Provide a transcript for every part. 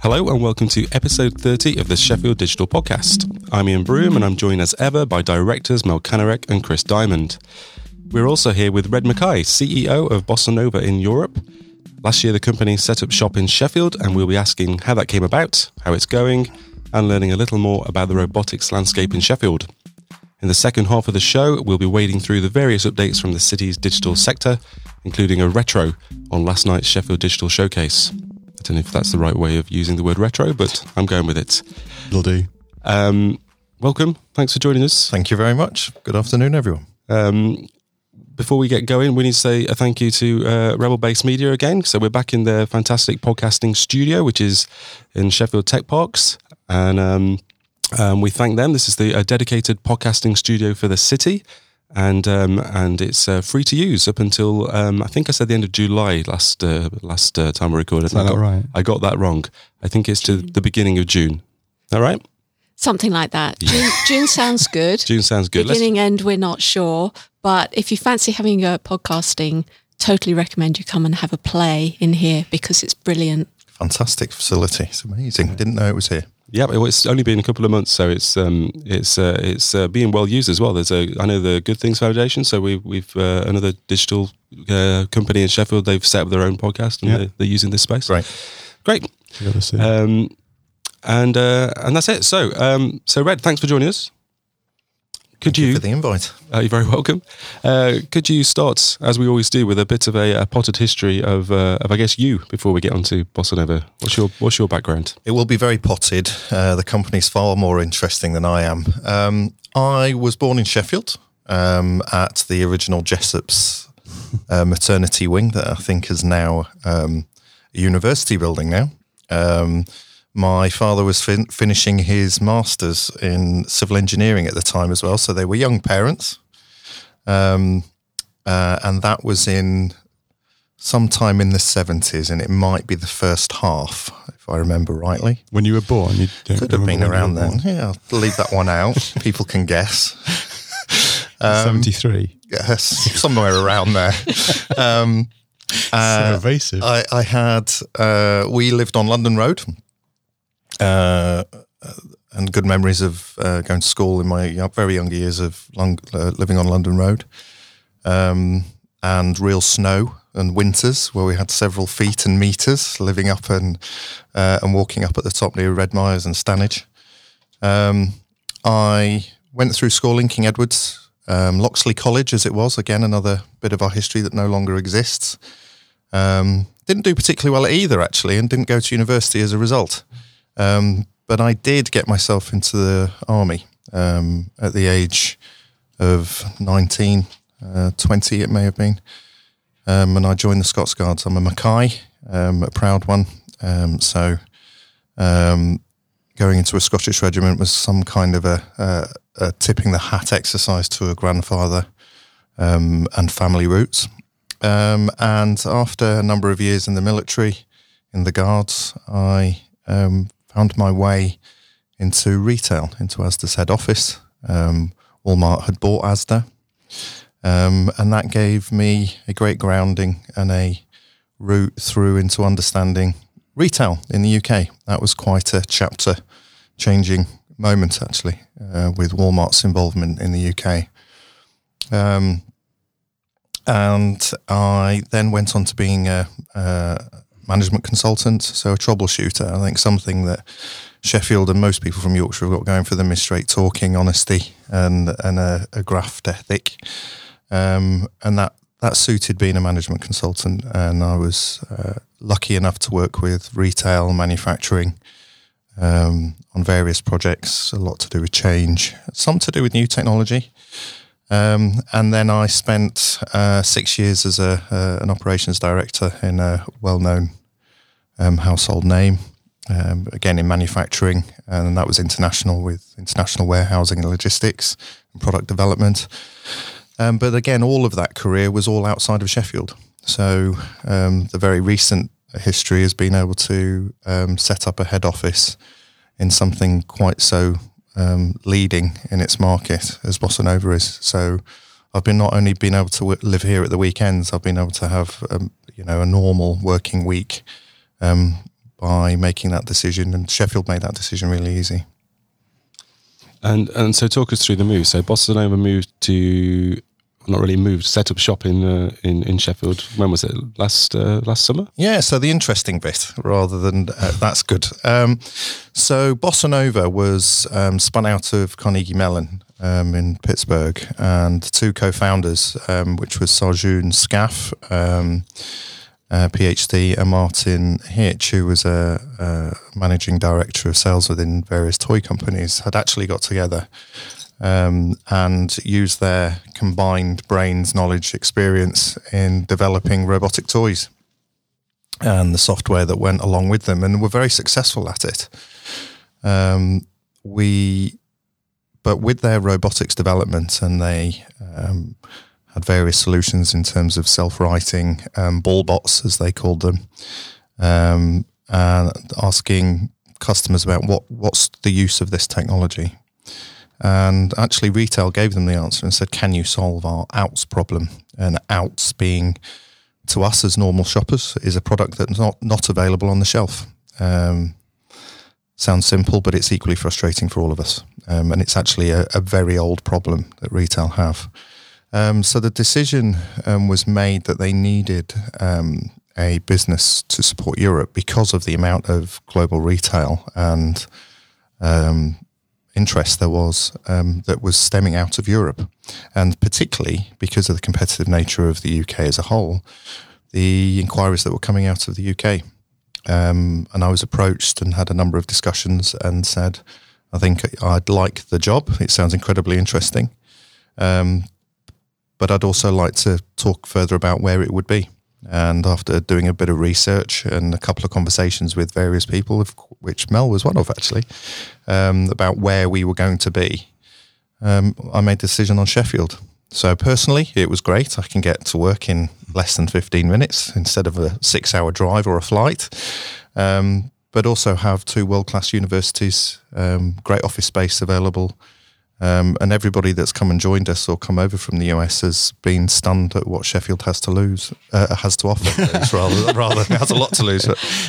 Hello and welcome to episode 30 of the Sheffield Digital Podcast. I'm Ian Broom and I'm joined as ever by directors Mel Kanarek and Chris Diamond. We're also here with Red Mackay, CEO of Bossa Nova in Europe. Last year, the company set up shop in Sheffield, and we'll be asking how that came about, how it's going, and learning a little more about the robotics landscape in Sheffield. In the second half of the show, we'll be wading through the various updates from the city's digital sector, including a retro on last night's Sheffield Digital Showcase. I don't know if that's the right way of using the word retro, but I'm going with it. It'll do. Um, welcome. Thanks for joining us. Thank you very much. Good afternoon, everyone. Um, before we get going, we need to say a thank you to uh, Rebel Base Media again. So we're back in their fantastic podcasting studio, which is in Sheffield Tech Parks, and um, um, we thank them. This is the a dedicated podcasting studio for the city, and um, and it's uh, free to use up until um, I think I said the end of July last uh, last uh, time we recorded. Is that I got, right? I got that wrong. I think it's to the beginning of June. All right, Something like that. June, June sounds good. June sounds good. Let's- Beginning end, we're not sure. But if you fancy having a podcasting, totally recommend you come and have a play in here because it's brilliant. Fantastic facility. It's amazing. Didn't know it was here. Yeah, it's only been a couple of months, so it's um, it's uh, it's uh, being well used as well. There's a I know the Good Things Foundation, so we, we've uh, another digital uh, company in Sheffield. They've set up their own podcast and Yeah. they're, they're using this space. Right. great, The other city. um, and uh, and that's it. So um, so Red, thanks for joining us. Could Thank you for the invite? Uh, you're very welcome. Uh, could you start, as we always do, with a bit of a, a potted history of, uh, of I guess you before we get on to Bossa Nova? What's your What's your background? It will be very potted. Uh, the company's far more interesting than I am. Um, I was born in Sheffield um, at the original Jessop's uh, maternity wing that I think is now um, a university building now. Um, my father was fin- finishing his masters in civil engineering at the time as well, so they were young parents. Um, uh, and that was in sometime in the 70s, and it might be the first half, if I remember rightly. When you were born, you Could have been around then. Yeah, I'll leave that one out. People can guess. Um, Seventy-three. Yes, somewhere around there. Um, so uh, evasive. I, I had, uh, we lived on London Road. Uh, and good memories of uh, going to school in my very young years of long, uh, living on London Road. Um, and real snow and winters where we had several feet and meters living up and uh, and walking up at the top near Redmires and Stanage. Um, I went through school in King Edward's, um, Loxley College as it was, again, another bit of our history that no longer exists. Um, didn't do particularly well at either, actually, and didn't go to university as a result. Um, but I did get myself into the army um, at the age of 19, uh, 20, it may have been. Um, and I joined the Scots Guards. I'm a Mackay, um, a proud one. Um, so um, going into a Scottish regiment was some kind of a, a, tipping the hat exercise to a grandfather and family roots. And after a number of years in the military, in the Guards, I um, found my way into retail, into Asda's head office. Um, Walmart had bought Asda, um, and that gave me a great grounding and a route through into understanding retail in the UK. That was quite a chapter changing moment, actually, uh, with Walmart's involvement in the UK. Um, and I then went on to being a, a management consultant, so a troubleshooter. I think something that Sheffield and most people from Yorkshire have got going for them is straight talking, honesty, and and a, a graft ethic. Um, and that that suited being a management consultant. And I was uh, lucky enough to work with retail, manufacturing, um, on various projects. A lot to do with change, some to do with new technology. Um, and then I spent uh, six years as a uh, an operations director in a well-known um, household name. Um, again in manufacturing, and that was international with international warehousing and logistics and product development. Um, but again, all of that career was all outside of Sheffield. So um, the very recent history has been able to um, set up a head office in something quite so um, leading in its market as Bossa Nova is. So I've been not only been able to w- live here at the weekends, I've been able to have um, you know a normal working week um, by making that decision. And Sheffield made that decision really easy. And and so talk us through the move. So Bossa Nova moved to not really moved, set up shop in uh, in in Sheffield. When was it? Last uh, last summer. Yeah, so the interesting bit, rather than uh, that's good. Um, so Bossa Nova was um, spun out of Carnegie Mellon um, in Pittsburgh, and two co-founders, um, which was Sarjoun Skaff, um, uh, PhD, and Martin Hitch, who was a, a managing director of sales within various toy companies, had actually got together um, and used their combined brains, knowledge, experience in developing robotic toys and the software that went along with them, and were very successful at it. Um, we, but with their robotics development, and they um, had various solutions in terms of self-righting um, ball bots, as they called them, um, and asking customers about what what's the use of this technology and actually, retail gave them the answer and said, Can you solve our outs problem? And outs being to us as normal shoppers is a product that's not, not available on the shelf. Um, sounds simple, but it's equally frustrating for all of us. Um, and it's actually a, a, very old problem that retail have. Um, so the decision um, was made that they needed um, a business to support Europe because of the amount of global retail and um, interest there was um, that was stemming out of Europe. And particularly because of the competitive nature of the UK as a whole, the inquiries that were coming out of the UK. Um, and I was approached and had a number of discussions and said, I think I'd like the job. It sounds incredibly interesting. Um, but I'd also like to talk further about where it would be. And after doing a bit of research and a couple of conversations with various people, which Mel was one of actually, um, about where we were going to be, um, I made a decision on Sheffield. So personally, it was great. I can get to work in less than 15 minutes instead of a six hour drive or a flight. Um, but also have two world class universities, um, great office space available, um, and everybody that's come and joined us or come over from the US has been stunned at what Sheffield has to lose, uh, has to offer. rather, rather has a lot to lose,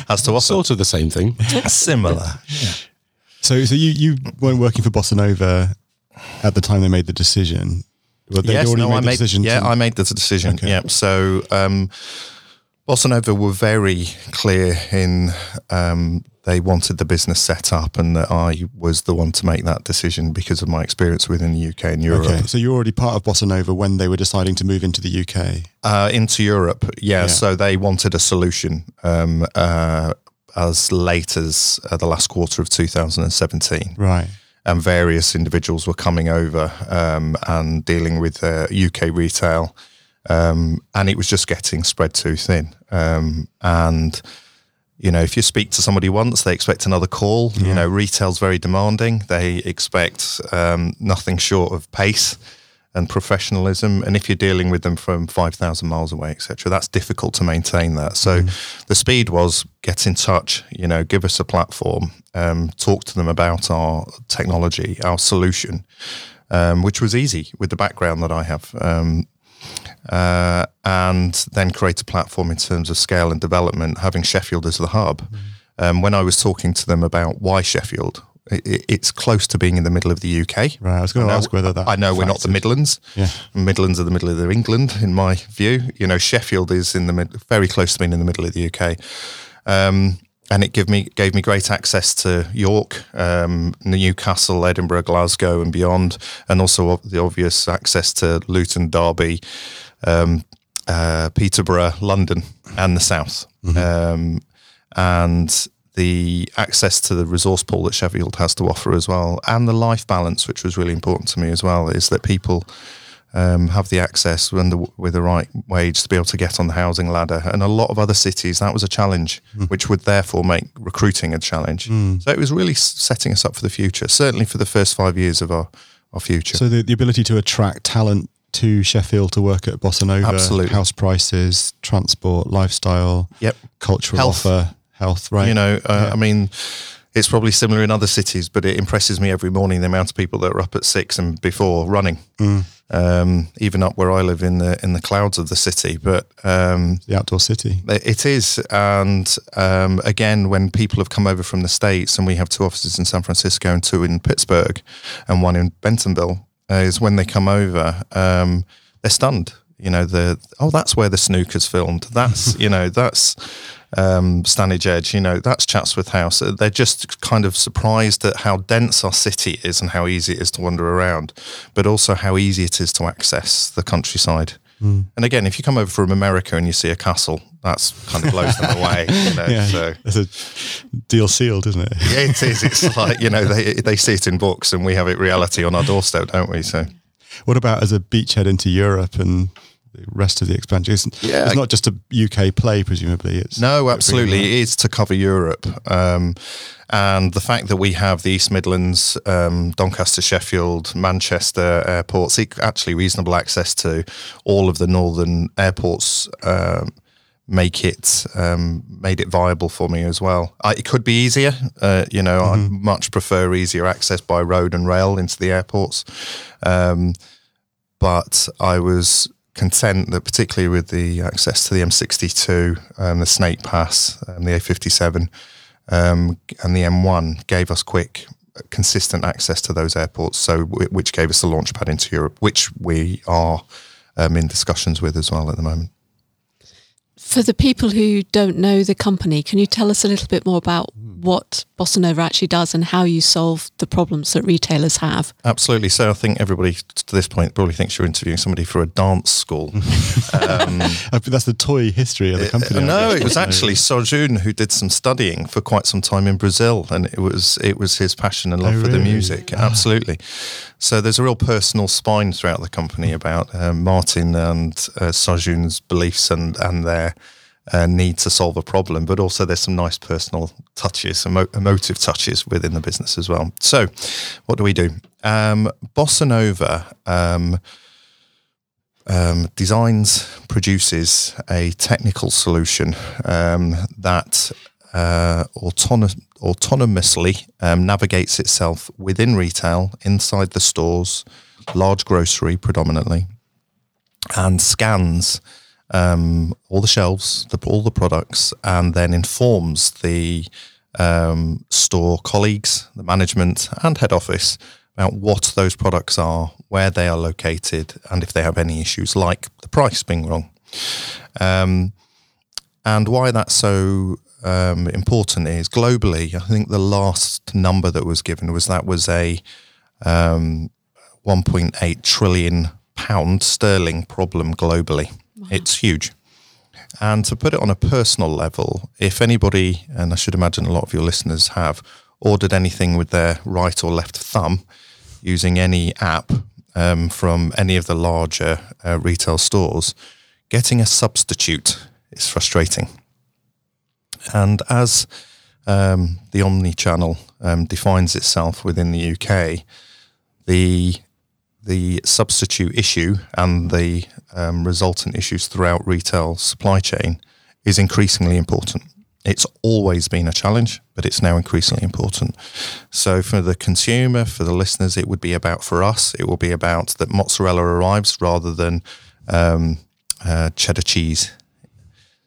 has to offer. Sort of the same thing. Similar. Yeah. So, so you you weren't working for Bossa Nova at the time they made the decision. Well, yes, no, made I made. yeah, to... I made the decision. Okay. Yeah. So. Um, Bossa Nova were very clear in um, they wanted the business set up and that I was the one to make that decision because of my experience within the UK and Europe. Okay, so you're already part of Bossa Nova when they were deciding to move into the UK? Uh, into Europe, yeah, yeah, So they wanted a solution um, uh, as late as uh, the last quarter of 2017. Right. And various individuals were coming over um, and dealing with UK uh, retail. Um, and it was just getting spread too thin. Um, and you know, if you speak to somebody once, they expect another call. Yeah. You know, retail's very demanding. They expect um, nothing short of pace and professionalism. And if you're dealing with them from 5,000 miles away, etc., that's difficult to maintain that. So mm. the speed was get in touch, you know, give us a platform, um, talk to them about our technology, our solution, um, which was easy with the background that I have. Um, uh, and then create a platform in terms of scale and development, having Sheffield as the hub. Mm. Um, when I was talking to them about why Sheffield, it, it's close to being in the middle of the UK. Right, I was going to ask whether that. I know we're not the Midlands. Yeah, Midlands are the middle of England, in my view. You know, Sheffield is in the mid, very close to being in the middle of the UK. Um, and it gave me gave me great access to York, um, Newcastle, Edinburgh, Glasgow, and beyond, and also the obvious access to Luton, Derby, um, uh, Peterborough, London, and the south, mm-hmm. um, and the access to the resource pool that Sheffield has to offer as well, and the life balance, which was really important to me as well, is that people um, have the access and the, with the right wage to be able to get on the housing ladder. And a lot of other cities, that was a challenge, mm. which would therefore make recruiting a challenge. Mm. So it was really setting us up for the future, certainly for the first five years of our, our future. So the, the ability to attract talent to Sheffield to work at Bossa Nova, Absolutely. house prices, transport, lifestyle, yep. cultural health. offer, health, right? You know, uh, yeah. I mean, It's probably similar in other cities, but it impresses me every morning the amount of people that are up at six and before running. Um, even up where I live in the in the clouds of the city, but um, The outdoor city. it is, and um, again, when people have come over from the states, and we have two offices in San Francisco and two in Pittsburgh, and one in Bentonville, uh, is when they come over, um, they're stunned. You know, the oh, that's where the snooker's filmed. That's you know, that's um, Stanage Edge. You know, that's Chatsworth House. Uh, They're just kind of surprised at how dense our city is and how easy it is to wander around, but also how easy it is to access the countryside. And again, if you come over from America and you see a castle, that's kind of blows them away. You know, Yeah, so it's a deal sealed, isn't it? yeah, it is. It's like you know they they see it in books and we have it reality on our doorstep, don't we? So What about as a beachhead into Europe and the rest of the expansion? It's, Yeah, it's not just a UK play, presumably. It's No, absolutely. It is to cover Europe. Um, and the fact that we have the East Midlands, um, Doncaster, Sheffield, Manchester airports, actually reasonable access to all of the northern airports. Um, make it um, made it viable for me as well. I, it could be easier, uh, you know. I much prefer easier access by road and rail into the airports, um, but I was content that particularly with the access to the M62, um, the Snake Pass, um, the A57, um, and the M1 gave us quick, consistent access to those airports. So wh- which gave us a launchpad into Europe, which we are um, in discussions with as well at the moment. For the people who don't know the company, can you tell us a little bit more about what Bossa Nova actually does and how you solve the problems that retailers have? Absolutely. So I think everybody to this point probably thinks you're interviewing somebody for a dance school. um, that's the toy history of the company. Uh, no, it was actually Sarjoun who did some studying for quite some time in Brazil, and it was it was his passion and love Oh, for the really? music. Absolutely. So there's a real personal spine throughout the company about um, Martin and uh, Sarjoun's beliefs and and their. Uh, need to solve a problem, but also there's some nice personal touches, emo- emotive touches within the business as well. So, what do we do? Um, Bossa Nova um, um, designs, produces a technical solution um, that uh, autono- autonomously um, navigates itself within retail, inside the stores, large grocery predominantly, and scans um, all the shelves, the, all the products, and then informs the um, store colleagues, the management, and head office about what those products are, where they are located, and if they have any issues like the price being wrong. Um, and why that's so um, important is globally, I think the last number that was given was that was a um, 1.8 trillion pound sterling problem globally. It's huge. And to put it on a personal level, if anybody, and I should imagine a lot of your listeners have, ordered anything with their right or left thumb using any app um, from any of the larger uh, retail stores, getting a substitute is frustrating. And as um, the omni-channel um, defines itself within the UK, the the substitute issue and the um, resultant issues throughout retail supply chain is increasingly important. It's always been a challenge, but it's now increasingly important. So, for the consumer, for the listeners, it would be about for us, it will be about that mozzarella arrives rather than um, uh, cheddar cheese.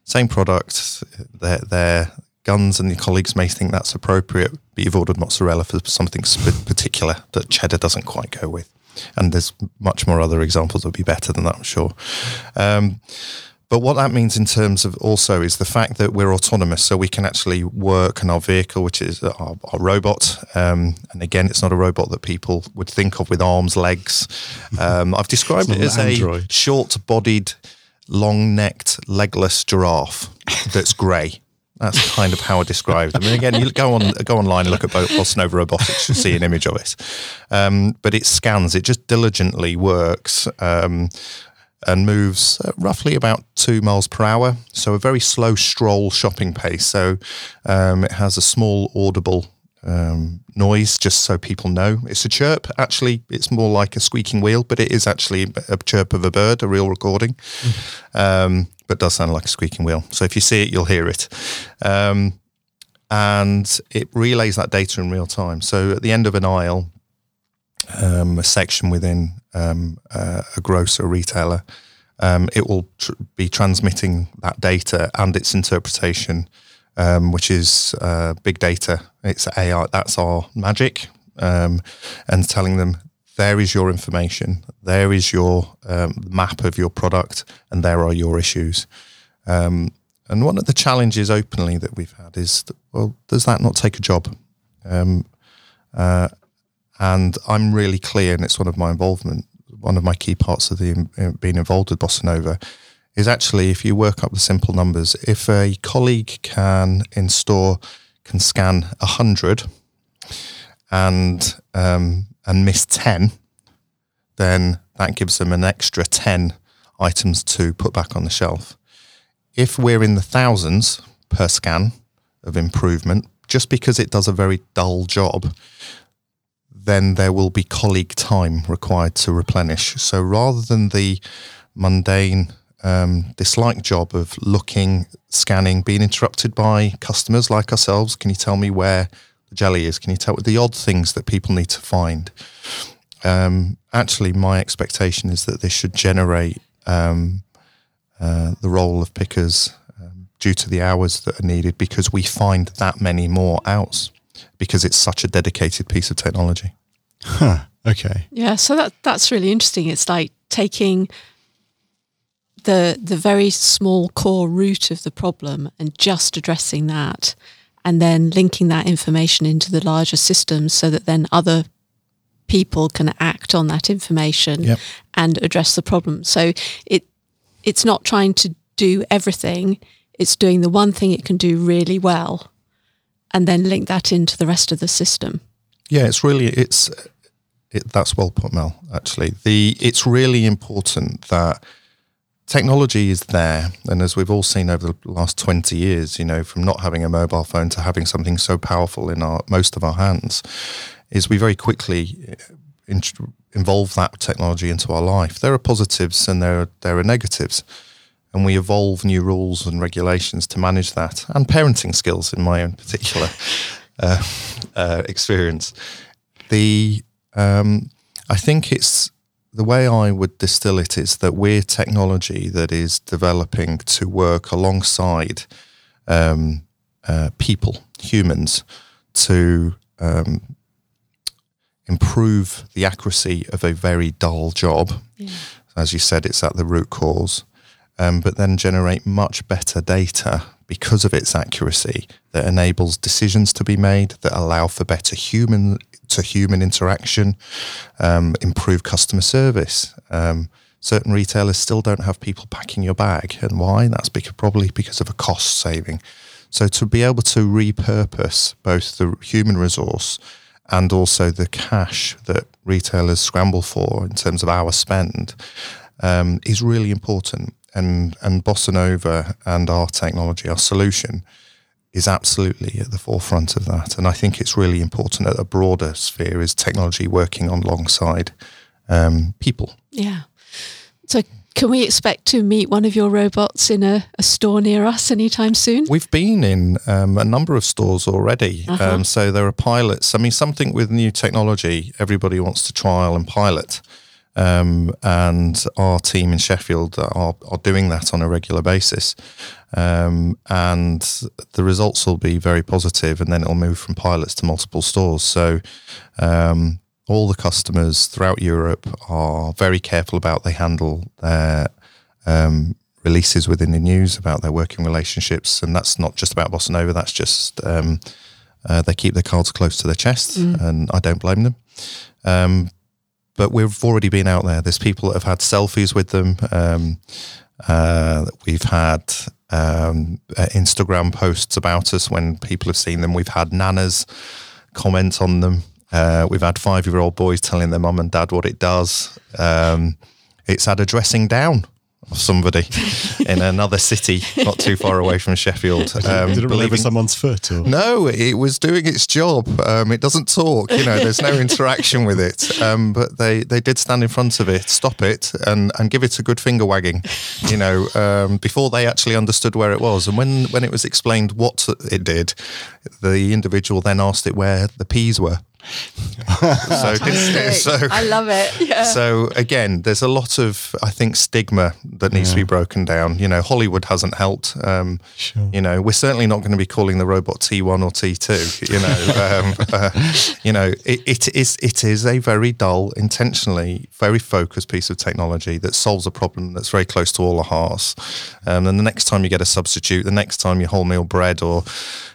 Same product, their, their guns and your colleagues may think that's appropriate, but you've ordered mozzarella for something particular that cheddar doesn't quite go with. And there's much more other examples that would be better than that, I'm sure. Um, but what that means in terms of also is the fact that we're autonomous, so we can actually work in our vehicle, which is our, our robot. Um, and again, it's not a robot that people would think of with arms, legs. Um, I've described it as an a short-bodied, long-necked, legless giraffe that's grey. That's kind of how I described them. And again, you go on go online and look at Bo- Bossa Nova Robotics, you'll see an image of it. Um, but it scans, it just diligently works um, and moves roughly about two miles per hour. So a very slow stroll shopping pace. So um, it has a small audible um, noise just so people know. It's a chirp. Actually, it's more like a squeaking wheel, but it is actually a chirp of a bird, a real recording. Um, but does sound like a squeaking wheel. So if you see it, you'll hear it. Um, and it relays that data in real time. So at the end of an aisle, um, a section within um, uh, a grocer retailer, um, it will tr- be transmitting that data and its interpretation, um, which is uh, big data. It's AI. That's our magic, um, and telling them there is your information, there is your um, map of your product, and there are your issues. Um, and one of the challenges openly that we've had is, that, well, does that not take a job? Um, uh, and I'm really clear, and it's one of my involvement, one of my key parts of the uh, being involved with Bossa Nova, is actually if you work up the simple numbers, if a colleague can in store can scan a hundred and um, and miss ten, then that gives them an extra ten items to put back on the shelf. If we're in the thousands per scan of improvement, just because it does a very dull job, then there will be colleague time required to replenish. So rather than the mundane um, dislike job of looking, scanning, being interrupted by customers like ourselves, can you tell me where the jelly is? Can you tell the odd things that people need to find? Um, actually, my expectation is that this should generate um, uh, the role of pickers um, due to the hours that are needed because we find that many more outs because it's such a dedicated piece of technology. Huh. Okay. Yeah, so that that's really interesting. It's like taking the the very small core root of the problem and just addressing that and then linking that information into the larger systems so that then other people can act on that information Yep. and address the problem. So it it's not trying to do everything, it's doing the one thing it can do really well and then link that into the rest of the system. Yeah, it's really it's it, that's well put, Mel. Actually, the it's really important that technology is there, and as we've all seen over the last twenty years, you know, from not having a mobile phone to having something so powerful in our most of our hands, is we very quickly uh, in, involve that technology into our life. There are positives and there are, there are negatives. And we evolve new rules and regulations to manage that, and parenting skills in my own particular uh, uh, experience. The um, I think it's the way I would distill it is that we're technology that is developing to work alongside um, uh, people, humans, to um, improve the accuracy of a very dull job. As you said, it's at the root cause, um, but then generate much better data because of its accuracy that enables decisions to be made that allow for better human to human interaction, um, improve customer service. Um, certain retailers still don't have people packing your bag, and why? That's because, probably because of a cost saving. So to be able to repurpose both the human resource and also the cash that retailers scramble for in terms of our spend um, is really important. And and Bossa Nova and our technology, our solution, is absolutely at the forefront of that. And I think it's really important at a broader sphere is technology working alongside um, people. Yeah. So can we expect to meet one of your robots in a, a store near us anytime soon? We've been in um, a number of stores already. Uh-huh. Um, so there are pilots. I mean, something with new technology, everybody wants to trial and pilot. Um, and our team in Sheffield are, are doing that on a regular basis. Um, and the results will be very positive, and then it'll move from pilots to multiple stores. So um, all the customers throughout Europe are very careful about they handle their um, releases within the news about their working relationships, and that's not just about Bossa Nova. That's just um, uh, they keep their cards close to their chest, and I don't blame them. Um, but we've already been out there. There's people that have had selfies with them. Um, uh, we've had um, uh, Instagram posts about us when people have seen them. We've had nanas comment on them. Uh, we've had five-year-old boys telling their mum and dad what it does. Um, it's had a dressing down of somebody in another city not too far away from Sheffield. Um, Did it believing- someone's foot? Or? no, it was doing its job. Um, it doesn't talk, you know. There's no interaction with it. Um, but they, they did stand in front of it, stop it, and, and give it a good finger wagging, you know, um, before they actually understood where it was. And when when it was explained what it did, the individual then asked it where the peas were. so, so I love it. Yeah. so again, there's a lot of I think stigma that needs to be broken down. You know, Hollywood hasn't helped. Um, Sure. You know, we're certainly not going to be calling the robot T1 or T2. You know, um, uh, you know, it, it is it is a very dull, intentionally very focused piece of technology that solves a problem that's very close to all our hearts. Um, and the next time you get a substitute, the next time you wholemeal bread or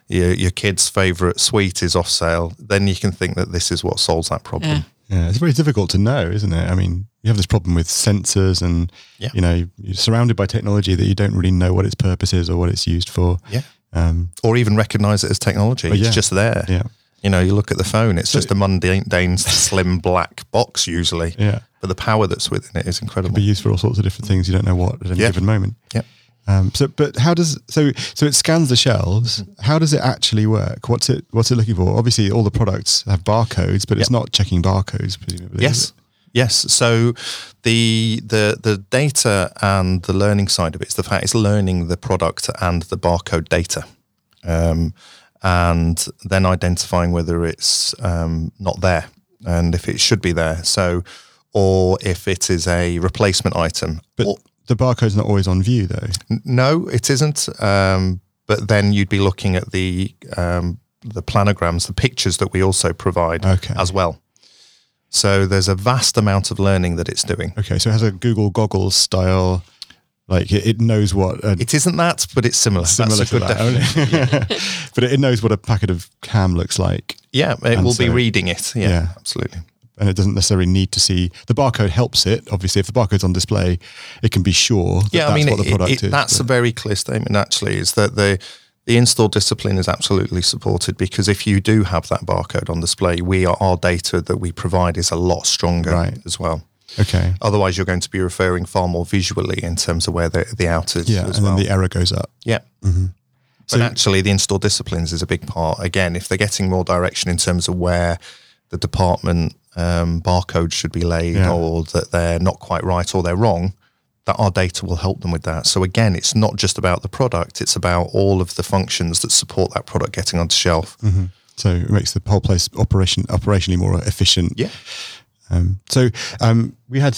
your, your kid's favourite sweet is off sale, then you can think that this is what solves that problem. Yeah. Yeah, it's very difficult to know, isn't it? I mean, you have this problem with sensors, and Yeah. you know, you're surrounded by technology that you don't really know what its purpose is or what it's used for. Yeah. Um, or even recognize it as technology. Yeah. It's just there. yeah, You know, you look at the phone, it's just a mundane, slim black box usually. yeah. But the power that's within it is incredible. Be used for all sorts of different things. You don't know what at any Yeah. given moment. Yep. Um, so, but how does so so it scans the shelves? Mm-hmm. How does it actually work? What's it What's it looking for? Obviously, all the products have barcodes, but it's Yep. not checking barcodes. Presumably, Yes. Yes. So the the the data and the learning side of it is the fact it's learning the product and the barcode data. Um, and then identifying whether it's um, not there and if it should be there. So or if it is a replacement item. But Or- the barcode's not always on view, though. No, it isn't. Um, but then you'd be looking at the um, the planograms, the pictures that we also provide Okay. as well. So there's a vast amount of learning that it's doing. Okay, so it has a Google goggles style, like it, it knows what a, It isn't that, but it's similar. similar That's a to good that, definition. but it knows what a packet of cam looks like, Yeah, it And will be reading it. Yeah, Yeah. absolutely. And it doesn't necessarily need to see the barcode. Helps it obviously. If the barcode's on display, it can be sure. That Yeah, I mean, what the it- product it- is. that's a very clear statement. Actually, is that the the in-store discipline is absolutely supported because if you do have that barcode on display, we are our data that we provide is a lot stronger Right. as well. okay. Otherwise, you're going to be referring far more visually in terms of where the, the out is Yeah, as and well. then the error goes up. yeah. Mm-hmm. So- But actually, the in-store disciplines is a big part. Again, if they're getting more direction in terms of where the department um, barcode should be laid, Yeah. or that they're not quite right or they're wrong, that our data will help them with that. So again, it's not just about the product; it's about all of the functions that support that product getting onto shelf. So it makes the whole place operation operationally more efficient. Yeah. Um, so um, we had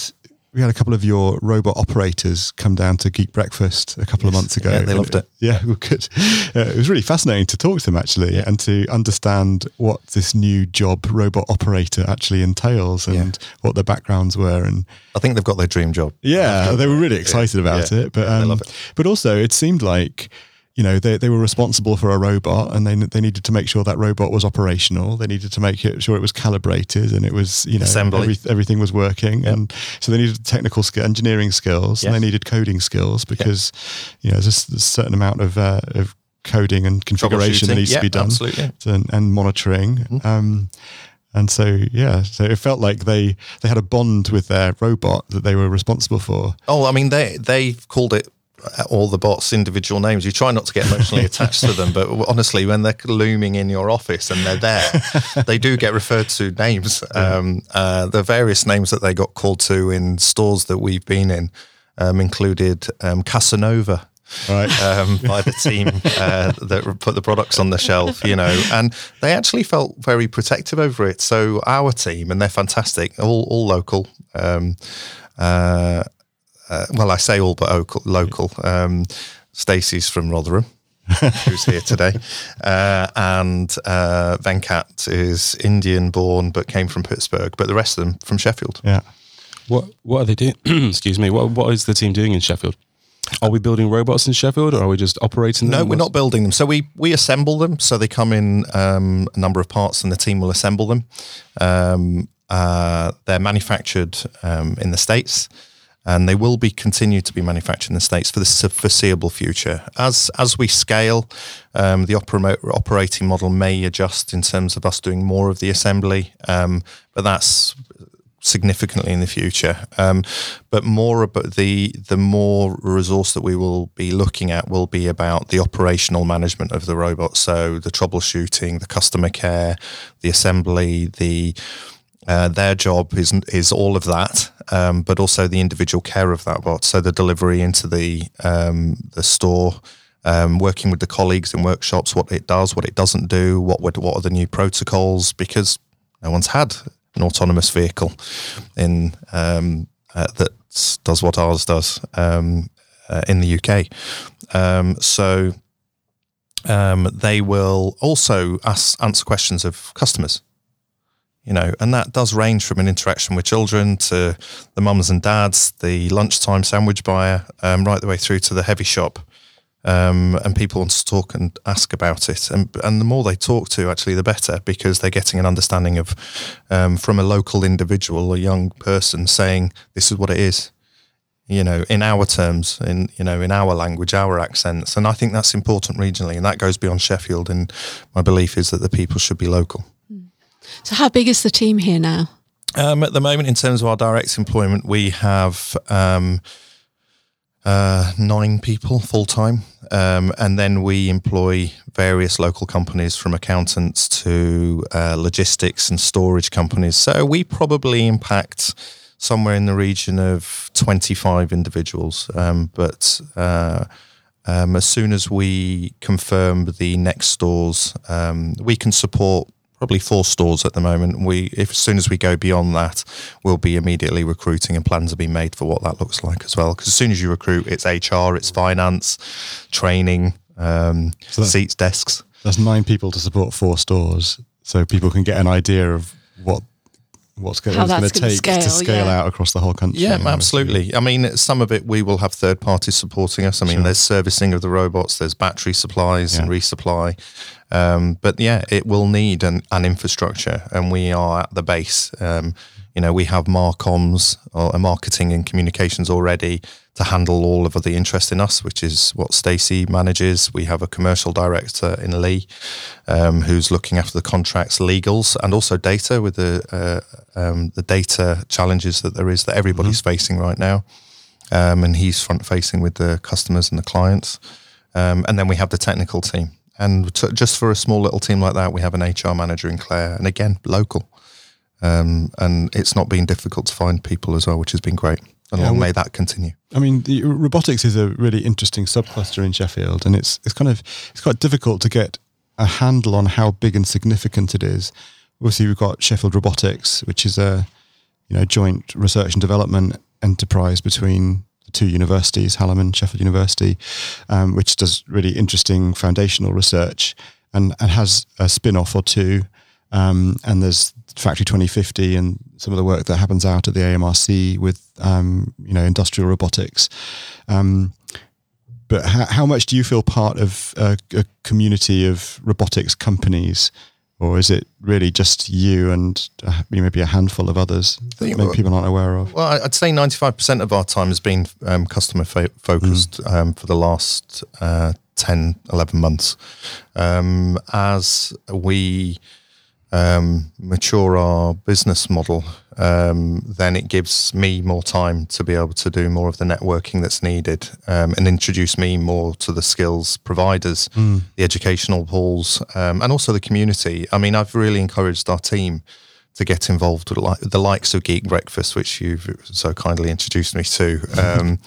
we had a couple of your robot operators come down to Geek Breakfast a couple of months ago. Yeah, they loved it. Yeah, well, good. Uh, it was really fascinating to talk to them actually and to understand what this new job, robot operator, actually entails and what their backgrounds were and I think they've got their dream job. yeah, they were really excited about Yeah. it. But Yeah, um, it. but also it seemed like you know they, they were responsible for a robot and they they needed to make sure that robot was operational. They needed to make it sure it was calibrated and it was you know every, everything was working. And so they needed technical skill, engineering skills, and they needed coding skills because you know there's a certain amount of uh, of coding and configuration that needs to be done absolutely. Mm-hmm. and, and monitoring. Um, and so, yeah, so it felt like they, they had a bond with their robot that they were responsible for. Oh, I mean, they they've called it all the bots individual names. You try not to get emotionally attached to them, but honestly, when they're looming in your office and they're there, they do get referred to names. Um, uh, the various names that they got called to in stores that we've been in um, included um, Casanova. Right. um, by the team uh, that put the products on the shelf, you know, and they actually felt very protective over it. So our team, and they're fantastic, all all local. Um, uh, uh, well, I say all but local. local. Um, Stacey's from Rotherham, who's here today, uh, and uh, Venkat is Indian born but came from Pittsburgh, but the rest of them from Sheffield. Yeah. What What are they doing? Excuse me. What What is the team doing in Sheffield? Are we building robots in Sheffield, or are we just operating them? No, we're not building them. So we we assemble them. So they come in um, a number of parts, and the team will assemble them. Um, uh, they're manufactured um, in the states, and they will be continue to be manufactured in the states for the foreseeable future. As as we scale, um, the opera- operating model may adjust in terms of us doing more of the assembly, um, but that's significantly in the future. Um, but more about the the more resource that we will be looking at will be about the operational management of the robot. So the troubleshooting, the customer care, the assembly, the uh, their job is is all of that, um, but also the individual care of that bot. So the delivery into the um, the store, um, working with the colleagues in workshops, what it does, what it doesn't do, what would, what are the new protocols, because no one's had an autonomous vehicle in um, uh, that does what ours does um, uh, in the UK. Um, so they will also ask, answer questions of customers you know, and that does range from an interaction with children to the mums and dads, the lunchtime sandwich buyer, um, right the way through to the heavy shop. Um, and people want to talk and ask about it. And, and the more they talk to, actually, the better because they're getting an understanding of um, from a local individual, a young person saying, this is what it is, you know, in our terms, in, you know, in our language, our accents. And I think that's important regionally. And that goes beyond Sheffield. And my belief is that the people should be local. So, how big is the team here now? Um, at the moment, in terms of our direct employment, we have um, uh, nine people full time, um, and then we employ various local companies from accountants to uh, logistics and storage companies. So we probably impact somewhere in the region of 25 individuals. Um, but uh, um, as soon as we confirm the next stores, um, we can support probably four stores at the moment. We, if as soon as we go beyond that, we'll be immediately recruiting, and plans are being made for what that looks like as well. Because as soon as you recruit, it's HR, it's finance, training, um, so seats, desks. That's nine people to support four stores, so people can get an idea of what what's going, to take scale, to scale yeah. out across the whole country. Yeah, absolutely. I mean, some of it we will have third parties supporting us. I mean, sure. there's servicing of the robots, there's battery supplies yeah. and resupply. Um, but yeah, it will need an, an, infrastructure, and we are at the base. Um, you know, we have Marcoms or marketing and communications already to handle all of the interest in us, which is what Stacey manages. We have a commercial director in Lee um, who's looking after the contracts, legals, and also data with the uh, um, the data challenges that there is that everybody's mm-hmm. facing right now. Um, and he's front facing with the customers and the clients. Um, and then we have the technical team. And just for a small little team like that, we have an HR manager in Clare, and again, local. Um, and it's not been difficult to find people as well, which has been great. And yeah, long may that continue. I mean, the, robotics is a really interesting subcluster in Sheffield, and it's it's kind of it's quite difficult to get a handle on how big and significant it is. Obviously, we've got Sheffield Robotics, which is a you know joint research and development enterprise between two universities, Hallam and Sheffield University, um, which does really interesting foundational research and, and has a spin off or two. Um, and there's Factory 2050 and some of the work that happens out at the AMRC with um, you know industrial robotics. Um, but how, how, much do you feel part of a, a, community of robotics companies, or is it really just you and uh, maybe a handful of others that maybe people aren't aware of? Well, I'd say 95% of our time has been um, customer fo- focused mm. um, for the last uh, 10, 11 months. Um, as we um, mature our business model, um, then it gives me more time to be able to do more of the networking that's needed um, and introduce me more to the skills providers, mm. the educational halls, um, and also the community. I mean, I've really encouraged our team to get involved with like, the likes of Geek Breakfast, which you've so kindly introduced me to. Um,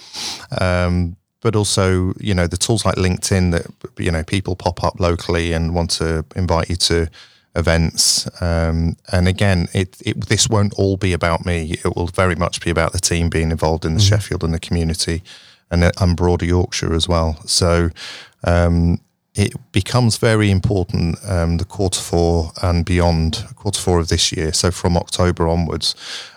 um, but also, you know, the tools like LinkedIn that, you know, people pop up locally and want to invite you to events. Um, and again, it, it, this won't all be about me. It will very much be about the team being involved in the mm. Sheffield and the community and, and broader Yorkshire as well. So um, it becomes very important um, the quarter four and beyond, quarter four of this year. So from October onwards,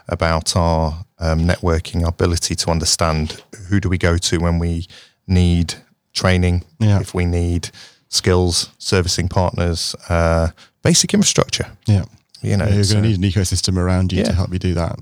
about our um, networking, our ability to understand who do we go to when we need training, yeah. if we need skills, servicing partners, uh, basic infrastructure. Yeah. You know, Yeah, you're so- going to need an ecosystem around you Yeah. to help you do that.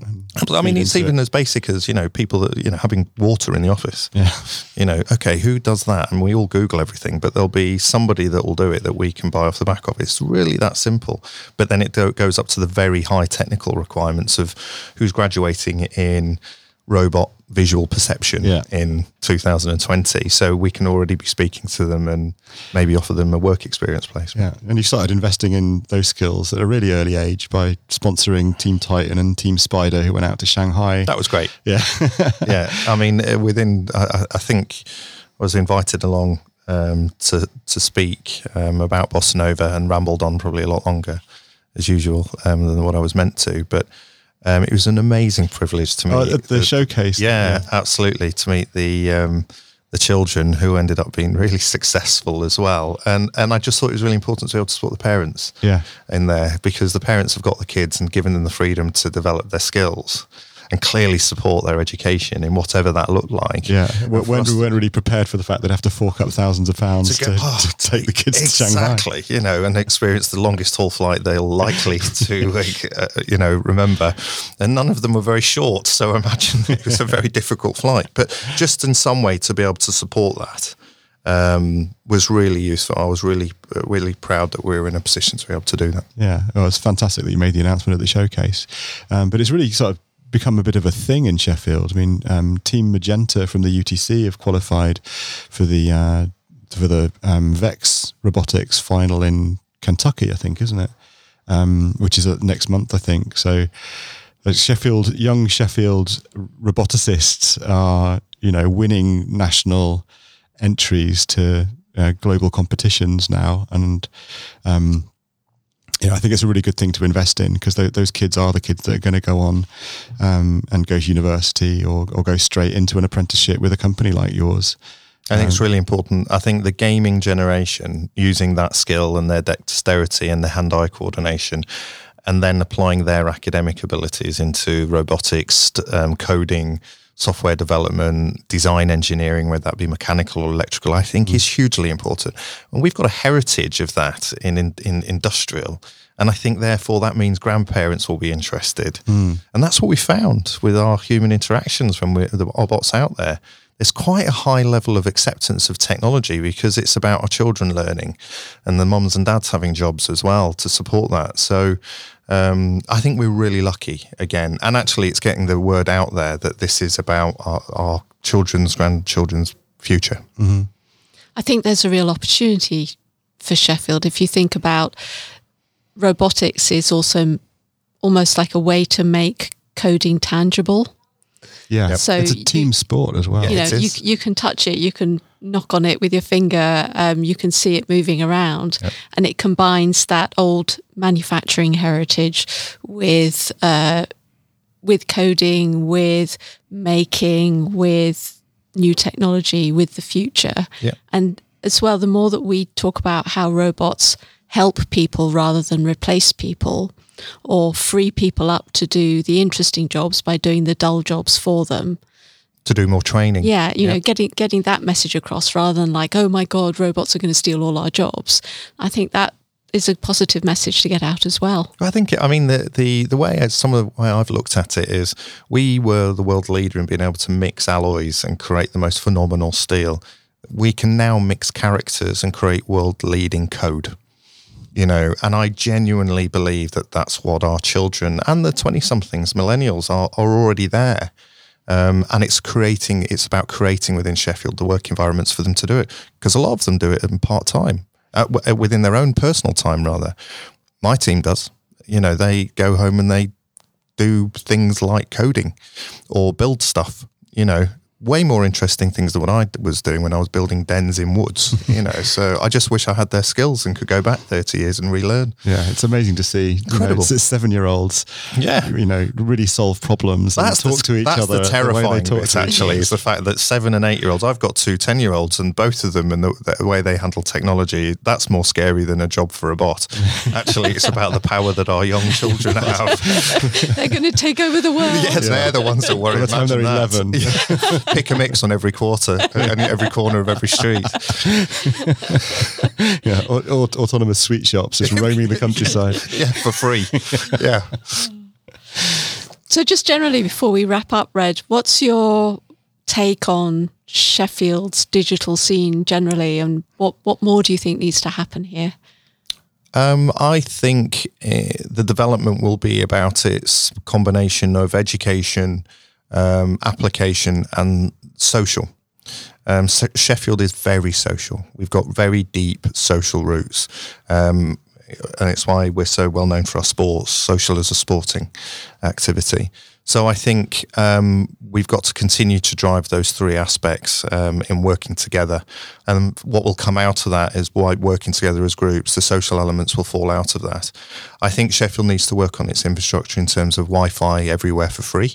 I mean, it's even it. as basic as you know, people that you know having water in the office. Yeah. You know, okay, who does that? And we all Google everything, but there'll be somebody that will do it that we can buy off the back of. It's really that simple. But then it goes up to the very high technical requirements of who's graduating in robot visual perception Yeah. in 2020. So we can already be speaking to them and maybe offer them a work experience place. Yeah, and you started investing in those skills at a really early age by sponsoring Team Titan and Team Spider, who went out to Shanghai. That was great. yeah, yeah, I mean, uh, within, I, I- I think I was invited along um, to to speak um, about Bossa Nova and rambled on probably a lot longer, as usual, um, than what I was meant to. But um, it was an amazing privilege to meet oh, at the showcase. Yeah, absolutely, to meet the um, the children who ended up being really successful as well. And and I just thought it was really important to be able to support the parents yeah, in there because the parents have got the kids and given them the freedom to develop their skills and clearly support their education in whatever that looked like. yeah. We weren't, we weren't really prepared for the fact they'd have to fork up thousands of pounds to, go- oh, to take the kids to Shanghai. Exactly, you know, and experience the longest haul flight they'll likely to, like, uh, you know, remember. And none of them were very short, so imagine it was a very difficult flight. But just in some way to be able to support that um, was really useful. I was really, uh, really proud that we were in a position to be able to do that. Yeah, well, it's fantastic that you made the announcement at the showcase. Um, but it's really sort of become a bit of a thing in Sheffield. I mean, um, Team Magenta from the UTC have qualified for the uh, for the um, Vex Robotics final in Kentucky, I think, isn't it? Um, which is uh, next month, I think. So. uh, Sheffield, young Sheffield roboticists are, you know, winning national entries to uh, global competitions now, and um, you know, I think it's a really good thing to invest in because th- those kids are the kids that are going to go on um, and go to university or, or go straight into an apprenticeship with a company like yours. I think it's really important. I think the gaming generation using that skill and their dexterity and their hand-eye coordination, and then applying their academic abilities into robotics, um, coding, software development, design engineering, whether that be mechanical or electrical, I think is hugely important. And we've got a heritage of that in, in, in industrial. And I think therefore that means grandparents will be interested. Hmm. And that's what we found with our human interactions when we're the robots out there. There's quite a high level of acceptance of technology because it's about our children learning and the mums and dads having jobs as well to support that. So um, I think we're really lucky again. And actually, it's getting the word out there that this is about our, our children's, grandchildren's future. I think there's a real opportunity for Sheffield. If you think about robotics is also almost like a way to make coding tangible. Yeah, So it's a you- team sport as well. You know, you, you can touch it, you can knock on it with your finger, um, you can see it moving around, and it combines that old manufacturing heritage with uh, with coding, with making, with new technology, with the future, Yeah. and as well. The more that we talk about how robots help people rather than replace people. Or free people up to do the interesting jobs by doing the dull jobs for them To do more training. yeah you Yeah. know getting getting that message across rather than like oh my god robots are going to steal all our jobs i think that is a positive message to get out as well I think, I mean, the, the, the way, some of the way I've looked at it is we were the world leader in being able to mix alloys and create the most phenomenal steel. We can now mix characters and create world leading code. You know, and I genuinely believe that that's what our children and the 20 somethings, millennials, are, are already there. Um, and it's creating, it's about creating within Sheffield the work environments for them to do it. Because a lot of them do it in part time, uh, w- uh, within their own personal time, rather. My team does. You know, they go home and they do things like coding or build stuff, you know, way more interesting things than what I was doing when I was building dens in woods, you know. So I just wish I had their skills and could go back 30 years and relearn. Yeah, it's amazing to see. You know, Incredible. it's, it's seven-year-olds. Yeah. you know, really solve problems That's and talk the, to each that's other. the way terrifying they talk bit, to actually, other. is the fact that seven and eight year olds, I've got two 10 year olds, and both of them and the, the way they handle technology, that's more scary than a job for a bot. actually, it's about the power that our young children have. they're going to take over the world yes, they're the ones that worry. By the time they're that. eleven, pick a mix on every quarter and every corner of every street. yeah, or, or, autonomous sweet shops just roaming the countryside. yeah, for free. Yeah. So, just generally, before we wrap up, Red, what's your take on Sheffield's digital scene generally, and what what more do you think needs to happen here? Um, I think uh, the development will be about its combination of education, um, application, and social. Um, so Sheffield is very social. We've got very deep social roots. Um, and it's why we're so well known for our sports, social as a sporting activity. So I think um, we've got to continue to drive those three aspects um, in working together. And what will come out of that is by working together as groups, the social elements will fall out of that. I think Sheffield needs to work on its infrastructure in terms of Wi-Fi everywhere for free.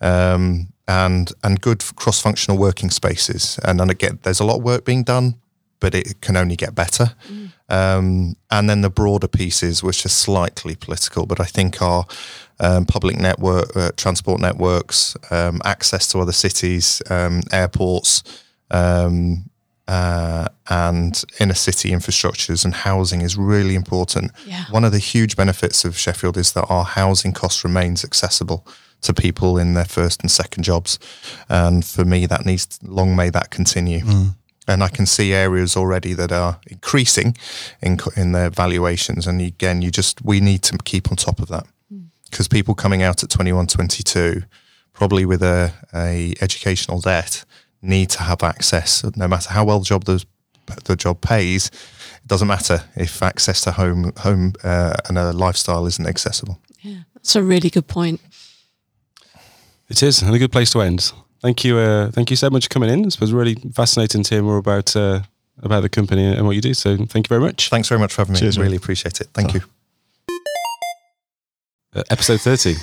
Um, and and good cross-functional working spaces, and again, there's a lot of work being done, but it can only get better. Mm. Um, and then the broader pieces, which are slightly political, but I think are um, public network, uh, transport networks, um, access to other cities, um, airports, um, uh, and inner city infrastructures and housing is really important. Yeah. One of the huge benefits of Sheffield is that our housing cost remains accessible to people in their first and second jobs. And for me, that needs long may that continue. Mm and I can see areas already that are increasing in in their valuations. And again, you just we need to keep on top of that because mm. people coming out at 21, 22, probably with a, a educational debt, need to have access. No matter how well the job the, the job pays, it doesn't matter if access to home home uh, and a lifestyle isn't accessible. Yeah, that's a really good point. It is, and a good place to end. Thank you. Uh, thank you so much for coming in. It was really fascinating to hear more about uh, about the company and what you do. So thank you very much. Thanks very much for having me. Cheers, really appreciate it. Thank oh. you. Uh, episode 30.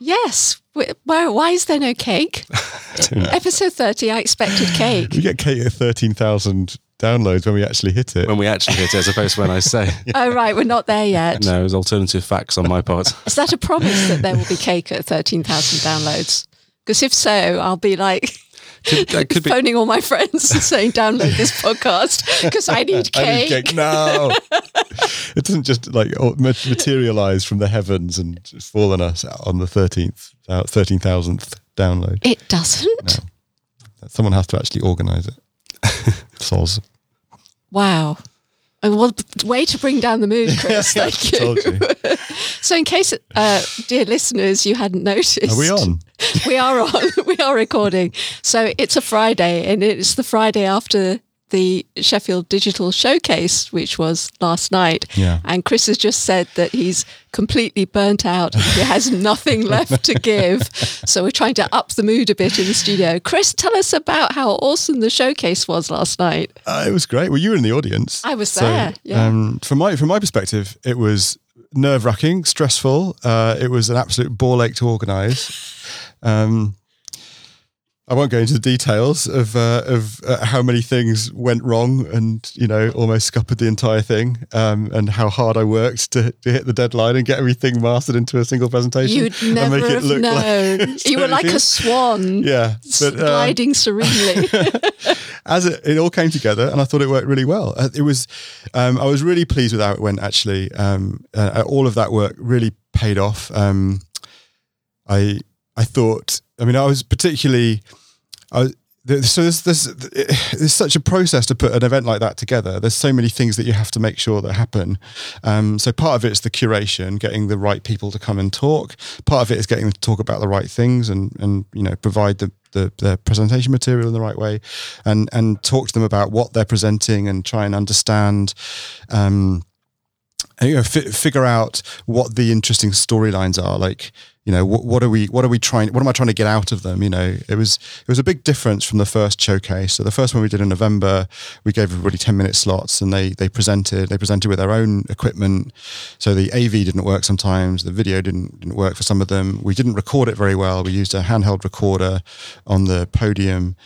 Yes. Why, why is there no cake? episode 30, I expected cake. We get cake at 13,000 downloads when we actually hit it. When we actually hit it, as opposed to when I say. yeah. Oh, right. We're not there yet. No, it was alternative facts on my part. is that a promise that there will be cake at 13,000 downloads? Because if so, I'll be like could, could phoning be. all my friends and saying, "Download this podcast because I need cake." I need cake. No, it doesn't just like materialize from the heavens and fall on us on the thirteenth, uh, thirteen thousandth download. It doesn't. No. Someone has to actually organise it. Soz. Wow. Well, way to bring down the mood, Chris. Thank you. you. so, in case, uh, dear listeners, you hadn't noticed, are we on? we are on. we are recording. So it's a Friday, and it's the Friday after the Sheffield Digital Showcase, which was last night. Yeah. And Chris has just said that he's completely burnt out. He has nothing left to give. So we're trying to up the mood a bit in the studio. Chris, tell us about how awesome the showcase was last night. Uh, it was great. Well, you were in the audience. I was so, there. Yeah. Um, from my from my perspective, it was nerve wracking, stressful. Uh, it was an absolute ball ache to organise. Um, I won't go into the details of uh, of uh, how many things went wrong and you know almost scuppered the entire thing um, and how hard I worked to, to, hit the deadline and get everything mastered into a single presentation. You'd never have known. Like you were like a swan. Yeah, but, uh, gliding serenely. as it, it all came together, and I thought it worked really well. Uh, it was um, I was really pleased with how it went. Actually, um, uh, all of that work really paid off. Um, I I thought, I mean, I was particularly, I so there's, there's there's such a process to put an event like that together. There's so many things that you have to make sure that happen. Um, so part of it is the curation, getting the right people to come and talk. Part of it is getting them to talk about the right things and and you know provide the the, the presentation material in the right way, and and talk to them about what they're presenting and try and understand. Um, you know, f- figure out what the interesting storylines are. Like, you know, what, what, are we, what are we trying, what am I trying to get out of them? You know, it was, it was a big difference from the first showcase. So the first one we did in November, we gave everybody 10 minute slots and they, they presented, they presented with their own equipment. So the AV didn't work sometimes, the video didn't, didn't work for some of them. We didn't record it very well. We used a handheld recorder on the podium.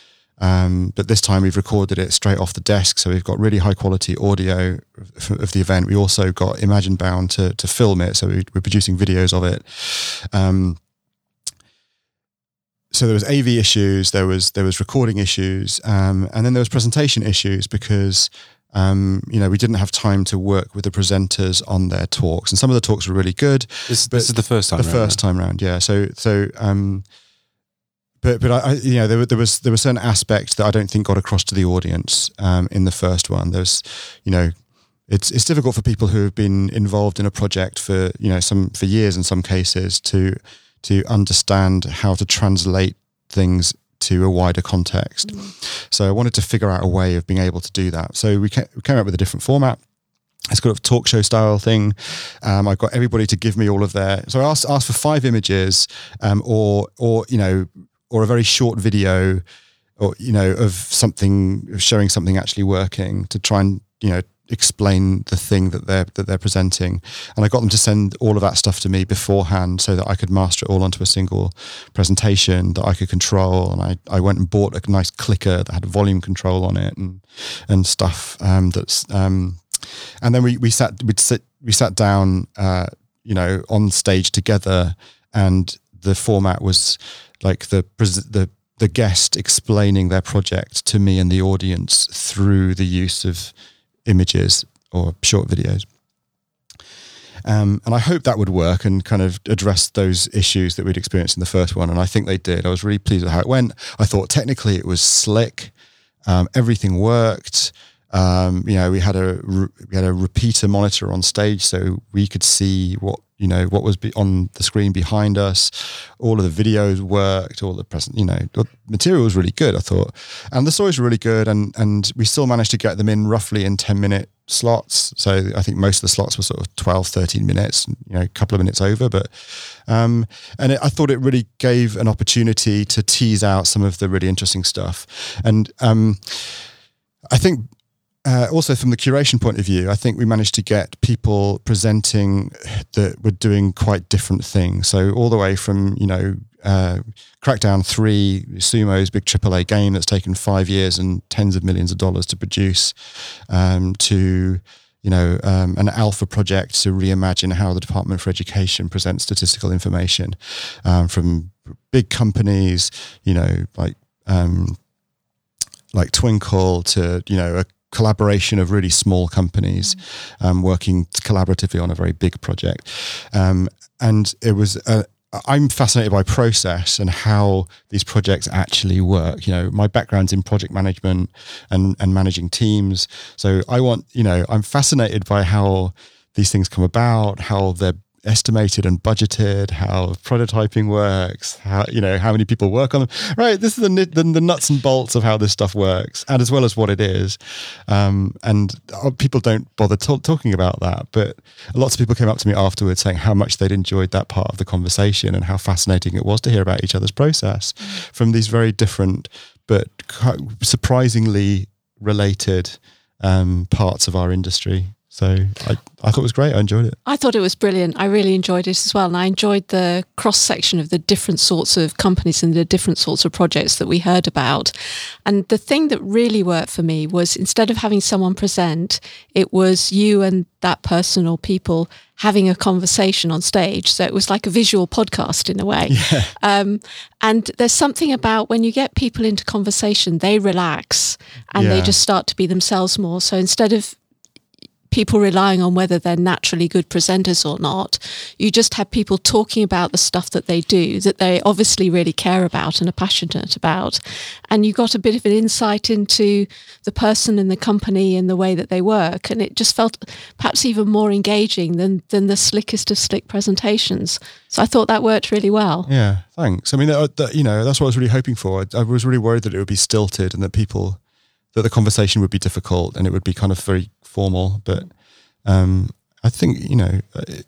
Um, but this time we've recorded it straight off the desk, so we've got really high quality audio of, of the event. We also got Imagine Bound to to film it, so we, are producing videos of it. Um, so there was AV issues, there was there was recording issues, um, and then there was presentation issues because um, you know we didn't have time to work with the presenters on their talks, and some of the talks were really good. This, this is the first time. The round, first time round, yeah. So so um, but but I, you know there, were- there was there were certain aspects that I don't think got across to the audience um, in the first one. There's you know it's it's difficult for people who have been involved in a project for you know some for years in some cases to to understand how to translate things to a wider context. So I wanted to figure out a way of being able to do that. So we came, we came up with a different format. it's kind of a talk show style thing. Um, I got everybody to give me all of their. So I asked, asked for five images, um, or or you know, or a very short video, or you know, of something showing something actually working to try and you know explain the thing that they're that they're presenting. And I got them to send all of that stuff to me beforehand so that I could master it all onto a single presentation that I could control. And I, I went and bought a nice clicker that had volume control on it and and stuff um, that's um, and then we we sat we sit we sat down uh, you know on stage together and the format was like the the the guest explaining their project to me and the audience through the use of images or short videos. Um, and I hope that would work and kind of address those issues that we'd experienced in the first one. And I think they did. I was really pleased with how it went. I thought technically it was slick. Um, everything worked. Um, you know, we had a we had a repeater monitor on stage, so we could see what you know what was on the screen behind us. All of the videos worked. All the present, you know, the material was really good. I thought, and the stories were really good, and and we still managed to get them in roughly in ten minute slots. So I think most of the slots were sort of 12, 13 minutes, you know, a couple of minutes over. But, um, and it, I thought it really gave an opportunity to tease out some of the really interesting stuff. And um, I think uh, also from the curation point of view, I think we managed to get people presenting that were doing quite different things. So all the way from, you know, uh, Crackdown 3, Sumo's big AAA game that's taken five years and tens of millions of dollars to produce, um, to you know, um, an alpha project to reimagine how the Department for Education presents statistical information um, from big companies, you know, like um, like Twinkl to you know a collaboration of really small companies um, working collaboratively on a very big project, um, and it was. A, I'm fascinated by process and how these projects actually work. You know, my background's in project management and and managing teams, so I want you know I'm fascinated by how these things come about, how they're estimated and budgeted, how prototyping works, how you know how many people work on them. Right, this is the the, the nuts and bolts of how this stuff works, and as well as what it is. Um, and uh, people don't bother t- talking about that, but lots of people came up to me afterwards saying how much they'd enjoyed that part of the conversation and how fascinating it was to hear about each other's process from these very different but surprisingly related um, parts of our industry. So I, I thought it was great. I enjoyed it. I thought it was brilliant. I really enjoyed it as well. And I enjoyed the cross section of the different sorts of companies and the different sorts of projects that we heard about. And the thing that really worked for me was instead of having someone present, it was you and that person or people having a conversation on stage. So it was like a visual podcast in a way. Yeah. Um, and there's something about when you get people into conversation, they relax and they just start to be themselves more. So instead of people relying on whether they're naturally good presenters or not. You just have people talking about the stuff that they do that they obviously really care about and are passionate about. And you got a bit of an insight into the person and the company and the way that they work. And it just felt perhaps even more engaging than, than the slickest of slick presentations. So I thought that worked really well. Yeah, thanks. I mean, that, that, you know, that's what I was really hoping for. I, I was really worried that it would be stilted and that people, that the conversation would be difficult and it would be kind of very formal. But um, I think, you know, it,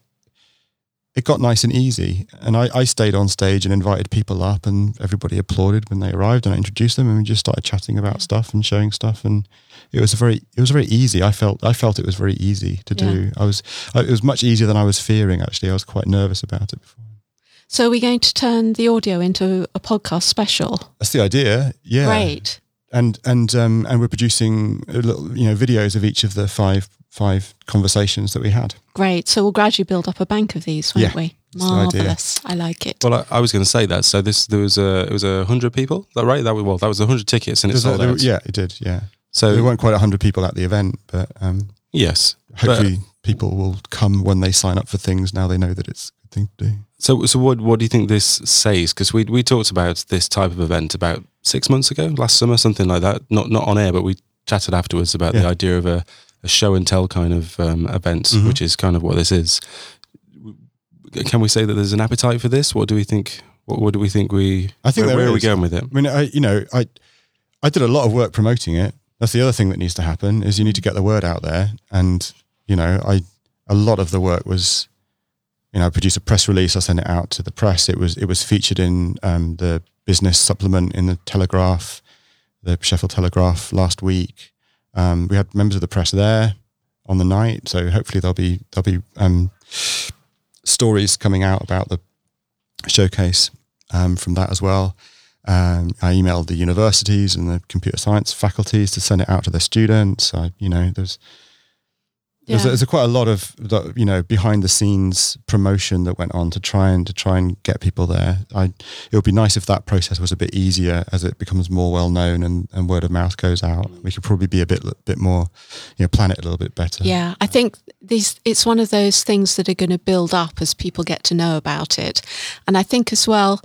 it got nice and easy. And I, I stayed on stage and invited people up and everybody applauded when they arrived and I introduced them and we just started chatting about stuff and showing stuff. And it was a very, it was very easy. I felt, I felt it was very easy to do. I was, I, it was much easier than I was fearing actually. I was quite nervous about it before. So we're we going to turn the audio into a podcast special? That's the idea. Yeah. Great. And and um and we're producing a little, you know videos of each of the five five conversations that we had. Great. So we'll gradually build up a bank of these, won't Yeah, we? that's the idea. Marvelous. I like it. Well, I, I was going to say that. So this there was a it was a hundred people. Is that right? That was well, that was a hundred tickets and it sold there- out. yeah, it did. Yeah, So there weren't quite a hundred people at the event, but um, yes, hopefully people will come when they sign up for things. Now they know that it's a good thing to do. So, so what what do you think this says? Because we we talked about this type of event about six months ago, last summer, something like that. Not not on air, but we chatted afterwards about the idea of a, a show and tell kind of um, event, Mhm. which is kind of what this is. Can we say that there's an appetite for this? What do we think? What, what do we think we? I think where, where are we going with it? I mean, I you know, I I did a lot of work promoting it. That's the other thing that needs to happen is you need to get the word out there. And you know, I a lot of the work was, you know, I produced a press release. I sent it out to the press. It was it was featured in um, the business supplement in the Telegraph, the Sheffield Telegraph last week. Um, we had members of the press there on the night, so hopefully there'll be there'll be um, stories coming out about the showcase um, from that as well. Um, I emailed the universities and the computer science faculties to send it out to their students. I, you know, there's there's, Yeah. there's quite a lot of the- you know behind the scenes promotion that went on to try and to try and get people there. I it would be nice if that process was a bit easier as it becomes more well known and, and word of mouth goes out. We could probably be a bit bit more, you know, plan it a little bit better. Yeah, I think these it's one of those things that are going to build up as people get to know about it. And I think as well,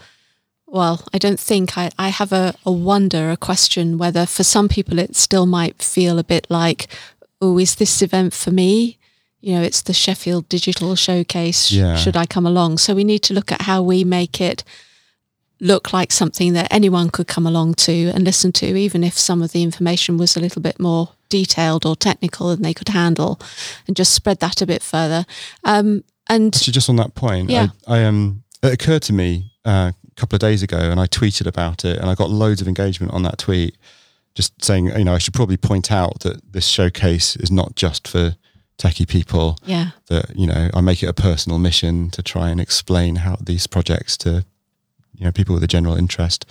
well, I don't think I, I have a, a wonder, a question whether for some people it still might feel a bit like, oh, is this event for me? You know, it's the Sheffield Digital Showcase. Yeah. Should I come along? So we need to look at how we make it look like something that anyone could come along to and listen to, even if some of the information was a little bit more detailed or technical than they could handle, and just spread that a bit further. Um, and Actually, just on that point, Yeah. I, I um, it occurred to me uh, a couple of days ago, and I tweeted about it, and I got loads of engagement on that tweet, just saying, you know, I should probably point out that this showcase is not just for techie people. yeah, That you know, I make it a personal mission to try and explain how these projects to, you know, people with a general interest.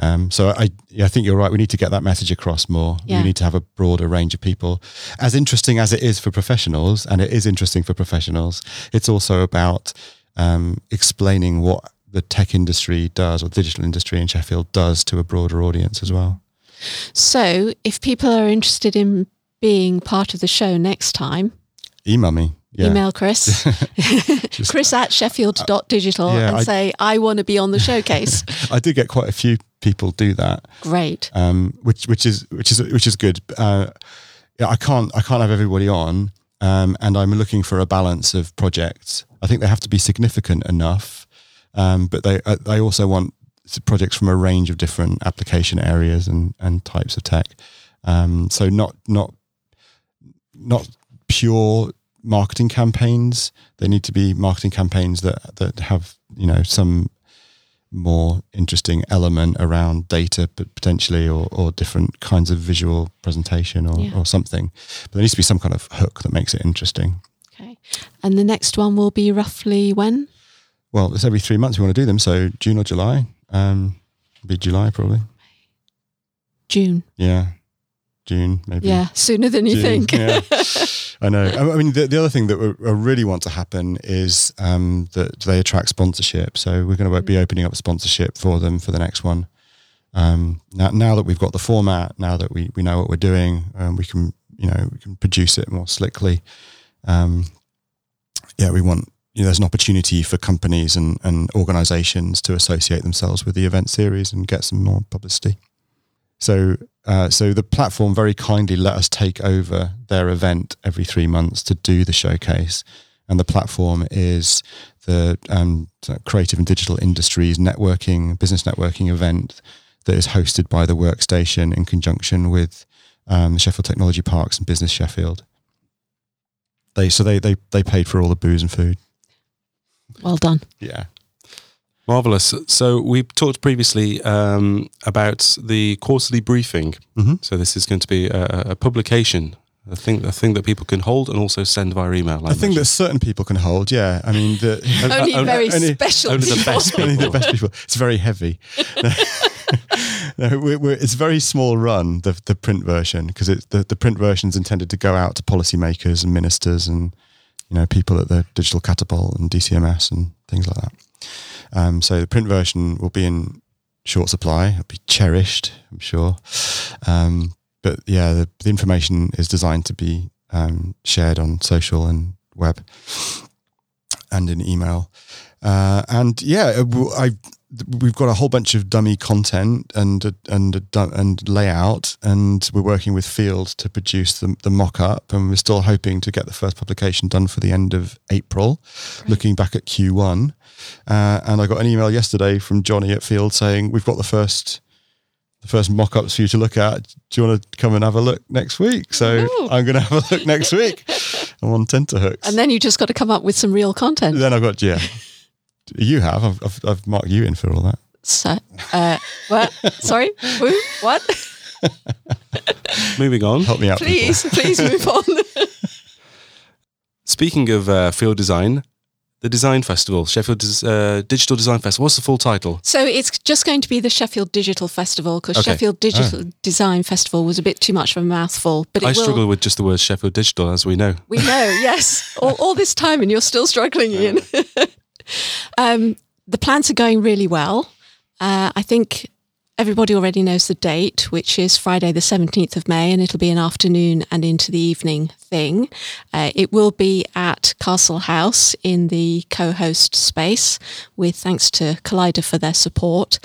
Um, so I, yeah, I think you're right. We need to get that message across more. Yeah. We need to have a broader range of people. As interesting as it is for professionals, and it is interesting for professionals, it's also about um, explaining what the tech industry does or digital industry in Sheffield does to a broader audience as well. So if people are interested in being part of the show next time, Email me. Yeah. email Chris, chris at sheffield.digital Yeah, and I- say, I want to be on the showcase. I did get quite a few people do that. Great. um, which which is which is which is good. Uh, yeah, I can't I can't have everybody on, um, and I'm looking for a balance of projects. I think they have to be significant enough, um, but they uh, they also want projects from a range of different application areas and and types of tech. Um, so not not not pure marketing campaigns. They need to be marketing campaigns that that have you know some more interesting element around data potentially or, or different kinds of visual presentation or, Yeah. or something but there needs to be some kind of hook that makes it interesting Okay. And the next one will be roughly when? well it's every three months we want to do them so june or july um be july probably June. yeah june maybe Yeah, sooner than you June, think. yeah. I know. I mean, the, the other thing that we I really want to happen is um, that they attract sponsorship. So we're going to be opening up sponsorship for them for the next one. Um, now, now that we've got the format, now that we, we know what we're doing, um, we can you know we can produce it more slickly. Um, yeah, we want. You know, there's an opportunity for companies and, and organizations to associate themselves with the event series and get some more publicity. So, uh, so the platform very kindly let us take over their event every three months to do the showcase, and the platform is the um, creative and digital industries networking, business networking event that is hosted by the Workstation in conjunction with um, the Sheffield Technology Parks and Business Sheffield. They so they they they paid for all the booze and food. Well done. Yeah. Marvelous. So we talked previously um, about the quarterly briefing. Mhm. So this is going to be a, a publication, a thing, a thing that people can hold and also send via email. I I think that certain people can hold. Yeah, I mean, the, Only only- very only- special only the people. best only the best people. It's very heavy. no, we're, we're, it's very small run the the print version because the the print version is intended to go out to policymakers and ministers and you know people at the digital catapult and DCMS and things like that. Um, so the print version will be in short supply. It'll be cherished, I'm sure. Um, but yeah, the, the, information is designed to be um, shared on social and web and in email. Uh, and yeah, I we've got a whole bunch of dummy content and and and layout, and we're working with Field to produce the, the mock up, and we're still hoping to get the first publication done for the end of April. Right. Looking back at Q1, uh, and I got an email yesterday from Johnny at Field saying we've got the first the first mock-ups for you to look at. Do you want to come and have a look next week? So Ooh. I'm going to have a look next week. I'm on tenterhooks. And then you just got to come up with some real content. Then I've got yeah. You have. I've, I've, I've marked you in for all that. So, uh, what? Sorry, who? What? Moving on. Help me out. Please, people. please move on. Speaking of uh, field design, the Design Festival, Sheffield uh, Digital Design Festival. What's the full title? So it's just going to be the Sheffield Digital Festival because okay. Sheffield Digital oh. Design Festival was a bit too much of a mouthful. But I will... struggle with just the word Sheffield Digital, as we know. We know, yes. all, all, this time, and you're still struggling, Ian. um, the plans are going really well. Uh, I think everybody already knows the date, which is Friday, the 17th of May, and it'll be an afternoon and into the evening thing. Uh, it will be at Castle House in the co host space, with thanks to Kollider for their support.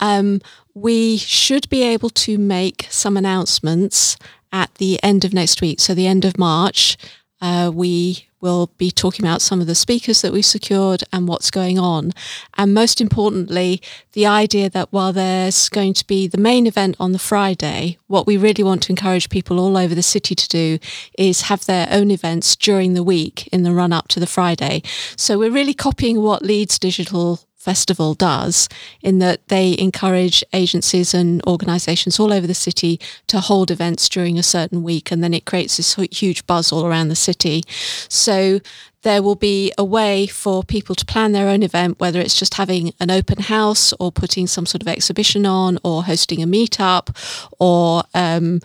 Um, we should be able to make some announcements at the end of next week, so the end of March. Uh, we will be talking about some of the speakers that we secured and what's going on. And most importantly, the idea that while there's going to be the main event on the Friday, what we really want to encourage people all over the city to do is have their own events during the week in the run up to the Friday. So we're really copying what Leeds Digital festival does in that they encourage agencies and organizations all over the city to hold events during a certain week and then it creates this huge buzz all around the city. So there will be a way for people to plan their own event whether it's just having an open house or putting some sort of exhibition on or hosting a meetup or um,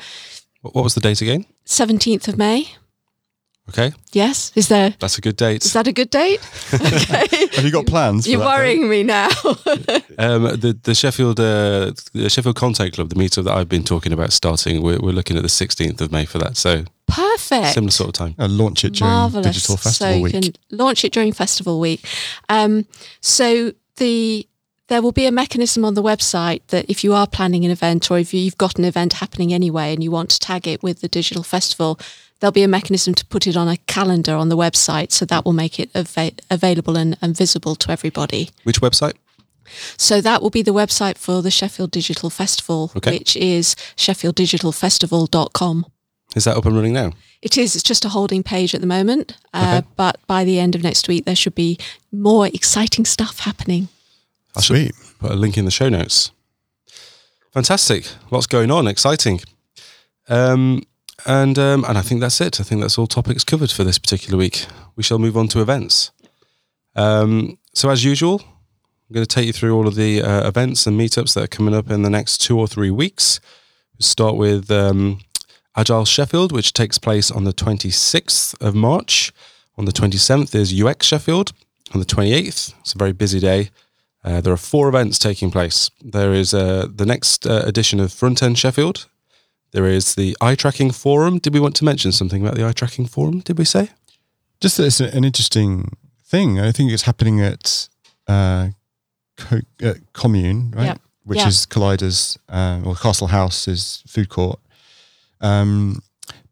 what was the date again? 17th of may Okay. Yes. Is there? That's a good date. Is that a good date? Okay. Have you got plans? You're worrying date? me now. um, the the Sheffield uh, the Sheffield Content Club, the meetup that I've been talking about starting, we're, we're looking at the 16th of May for that. So perfect. Similar sort of time. Uh, launch it during Marvelous. Digital Festival so you Week. Can launch it during Festival Week. Um, so the there will be a mechanism on the website that if you are planning an event or if you've got an event happening anyway and you want to tag it with the digital festival, there'll be a mechanism to put it on a calendar on the website. So that will make it av- available and, and visible to everybody. Which website? So that will be the website for the Sheffield Digital Festival, okay. which is sheffielddigitalfestival.com. Is that up and running now? It is. It's just a holding page at the moment. Uh, okay. But by the end of next week, there should be more exciting stuff happening. I should put a link in the show notes. Fantastic. Lots going on. Exciting. Um, and um, and I think that's it. I think that's all topics covered for this particular week. We shall move on to events. Um, so as usual, I'm going to take you through all of the uh, events and meetups that are coming up in the next two or three weeks. we start with um, Agile Sheffield, which takes place on the 26th of March. On the 27th is UX Sheffield. On the 28th, it's a very busy day. Uh, there are four events taking place. There is uh, the next uh, edition of Front End Sheffield, there is the eye tracking forum. Did we want to mention something about the eye tracking forum? Did we say? Just that it's an interesting thing. I think it's happening at, uh, Co- uh, Commune, right? Yep. Which yep. is Kollider's uh, or Castle House's food court. Um,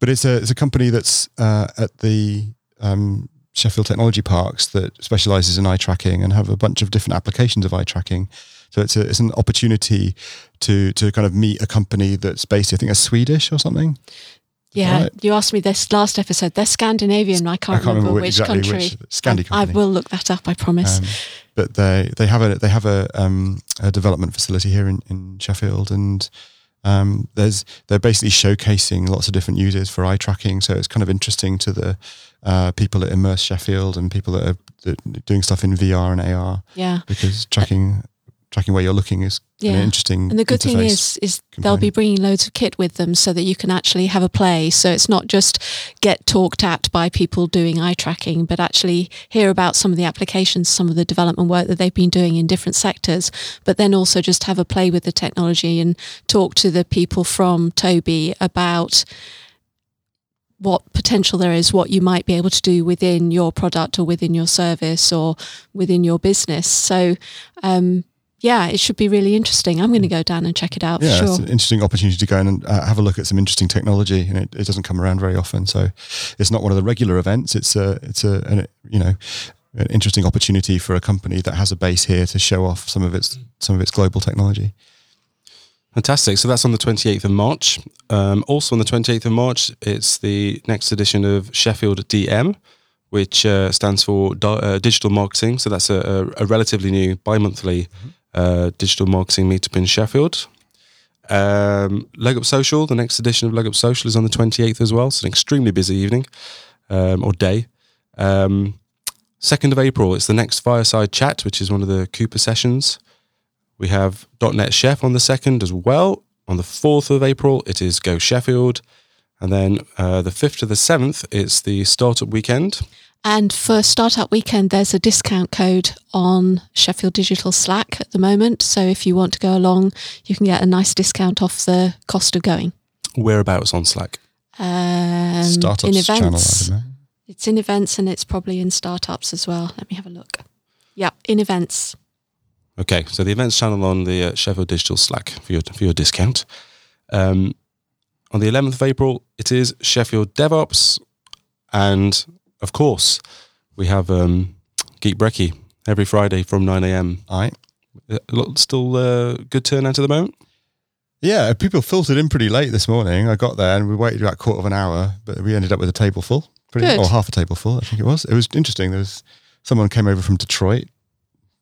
but it's a it's a company that's uh, at the um, Sheffield Technology Parks that specialises in eye tracking and have a bunch of different applications of eye tracking. So it's a, it's an opportunity to to kind of meet a company that's based, I think, a Swedish or something. Yeah, right. you asked me this last episode. They're Scandinavian. I can't, I can't remember, remember, which, exactly country. Which Scandi I, I will look that up. I promise. Um, but they they have a they have a, um, a development facility here in, in Sheffield, and um, there's they're basically showcasing lots of different uses for eye tracking. So it's kind of interesting to the uh, people at Immerse Sheffield and people that are, that are doing stuff in VR and AR. Yeah, because tracking tracking where you're looking is an interesting. And the good thing is, is they'll be bringing loads of kit with them so that you can actually have a play. So it's not just get talked at by people doing eye tracking, but actually hear about some of the applications, some of the development work that they've been doing in different sectors. But then also just have a play with the technology and talk to the people from Tobii about what potential there is, what you might be able to do within your product or within your service or within your business. So, um, yeah, it should be really interesting. I'm going to go down and check it out yeah, for it's an interesting opportunity to go in and uh, have a look at some interesting technology, and it, it doesn't come around very often. So it's not one of the regular events. It's a it's a an, you know an interesting opportunity for a company that has a base here to show off some of its some of its global technology. Fantastic. So that's on the 28th of March. Um, also on the 28th of March, it's the next edition of Sheffield DM, which uh, stands for di- uh, digital marketing. So that's a, a, a relatively new bi monthly uh, digital marketing meetup in Sheffield. Um, Leg Up Social, the next edition of Leg Up Social is on the 28th as well. It's an extremely busy evening um, or day. Um, 2nd of April, it's the next Fireside Chat, which is one of the Cooper sessions. We have .NET Sheff on the 2nd as well. On the 4th of April, it is Go Sheffield. And then uh, the 5th to the 7th, it's the Startup Weekend. And for Startup Weekend, there's a discount code on Sheffield Digital Slack at the moment. So if you want to go along, you can get a nice discount off the cost of going. Whereabouts on Slack? Um, Startups in channel, I events. don't know. It's in events and it's probably in startups as well. Let me have a look. Yeah, in events. Okay, so the events channel on the uh, Sheffield Digital Slack for your, for your discount. Um, on the 11th of April, it is Sheffield DevOps. And of course, we have um, Geek Brekkie every Friday from 9 a.m. All right. Uh, lot- Still uh, good turnout at the moment? Yeah, people filtered in pretty late this morning. I got there and we waited about a quarter of an hour, but we ended up with a table full, pretty or half a table full, I think it was. It was interesting. There was someone came over from Detroit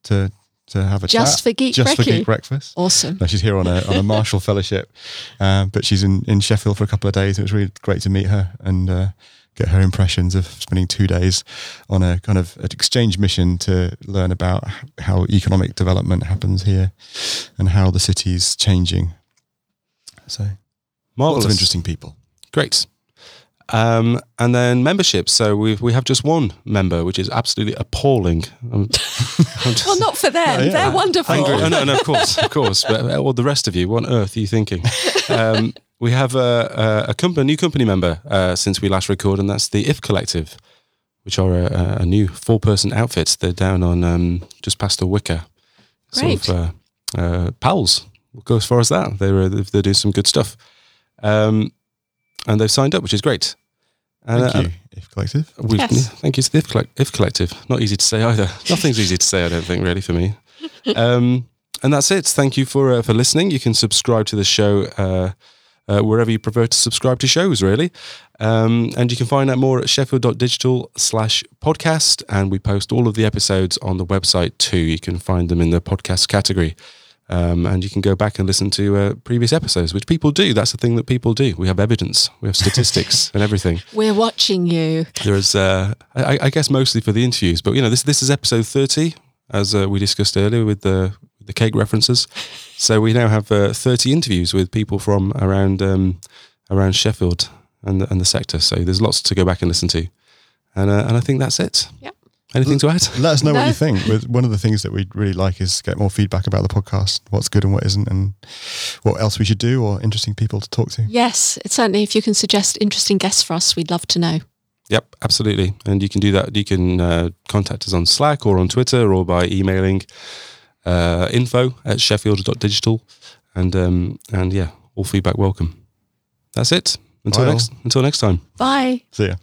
to to have a Just chat, for Geek just for geek breakfast. Awesome. No, she's here on a on a Marshall Fellowship, um, but she's in, in Sheffield for a couple of days. It was really great to meet her and uh, get her impressions of spending two days on a kind of an exchange mission to learn about how economic development happens here and how the city's changing. So Marvelous. lots of interesting people. Great. Um, and then membership. So we we have just one member, which is absolutely appalling. I'm, I'm just Well, not for them. Oh, yeah. They're wonderful. Oh, no, no, of course, of course. But all the rest of you, what on earth are you thinking? Um, we have a, a, a, company, a new company member uh, since we last recorded, and that's the If Collective, which are a, a new four-person outfit. They're down on um, just past the Wicker. Great. Sort of, uh, uh, pals. We'll go as far as that. They're uh, they're doing some good stuff, um, and they've signed up, which is great. And, Thank uh, you, If Collective. we Yes. Thank you to the If, Collect- if Collective. Not easy to say either. Nothing's easy to say, I don't think, really, for me. Um, and that's it. Thank you for uh, for listening. You can subscribe to the show uh, wherever you prefer to subscribe to shows, really. Um, and you can find out more at sheffield.digital slash podcast. And we post all of the episodes on the website too. You can find them in the podcast category. Um, and you can go back and listen to uh, previous episodes, which people do. That's the thing that people do. We have evidence, we have statistics and everything. We're watching you. There's, uh, I, I guess, mostly for the interviews, but you know, this this is episode thirty, as uh, we discussed earlier with the the cake references. So we now have uh, thirty interviews with people from around um, around Sheffield and the, and the sector. So there's lots to go back and listen to, and uh, and I think that's it. Yep. Anything to add? Let us know what you think. With one of the things that we'd really like is get more feedback about the podcast, what's good and what isn't, and what else we should do, or interesting people to talk to. Yes, it's certainly. If you can suggest interesting guests for us, we'd love to know. Yep, absolutely. And you can do that. You can uh, contact us on Slack or on Twitter or by emailing uh, info at sheffield.digital. And um, and yeah, all feedback welcome. That's it. Until Bye all. next until next time. Bye. See ya.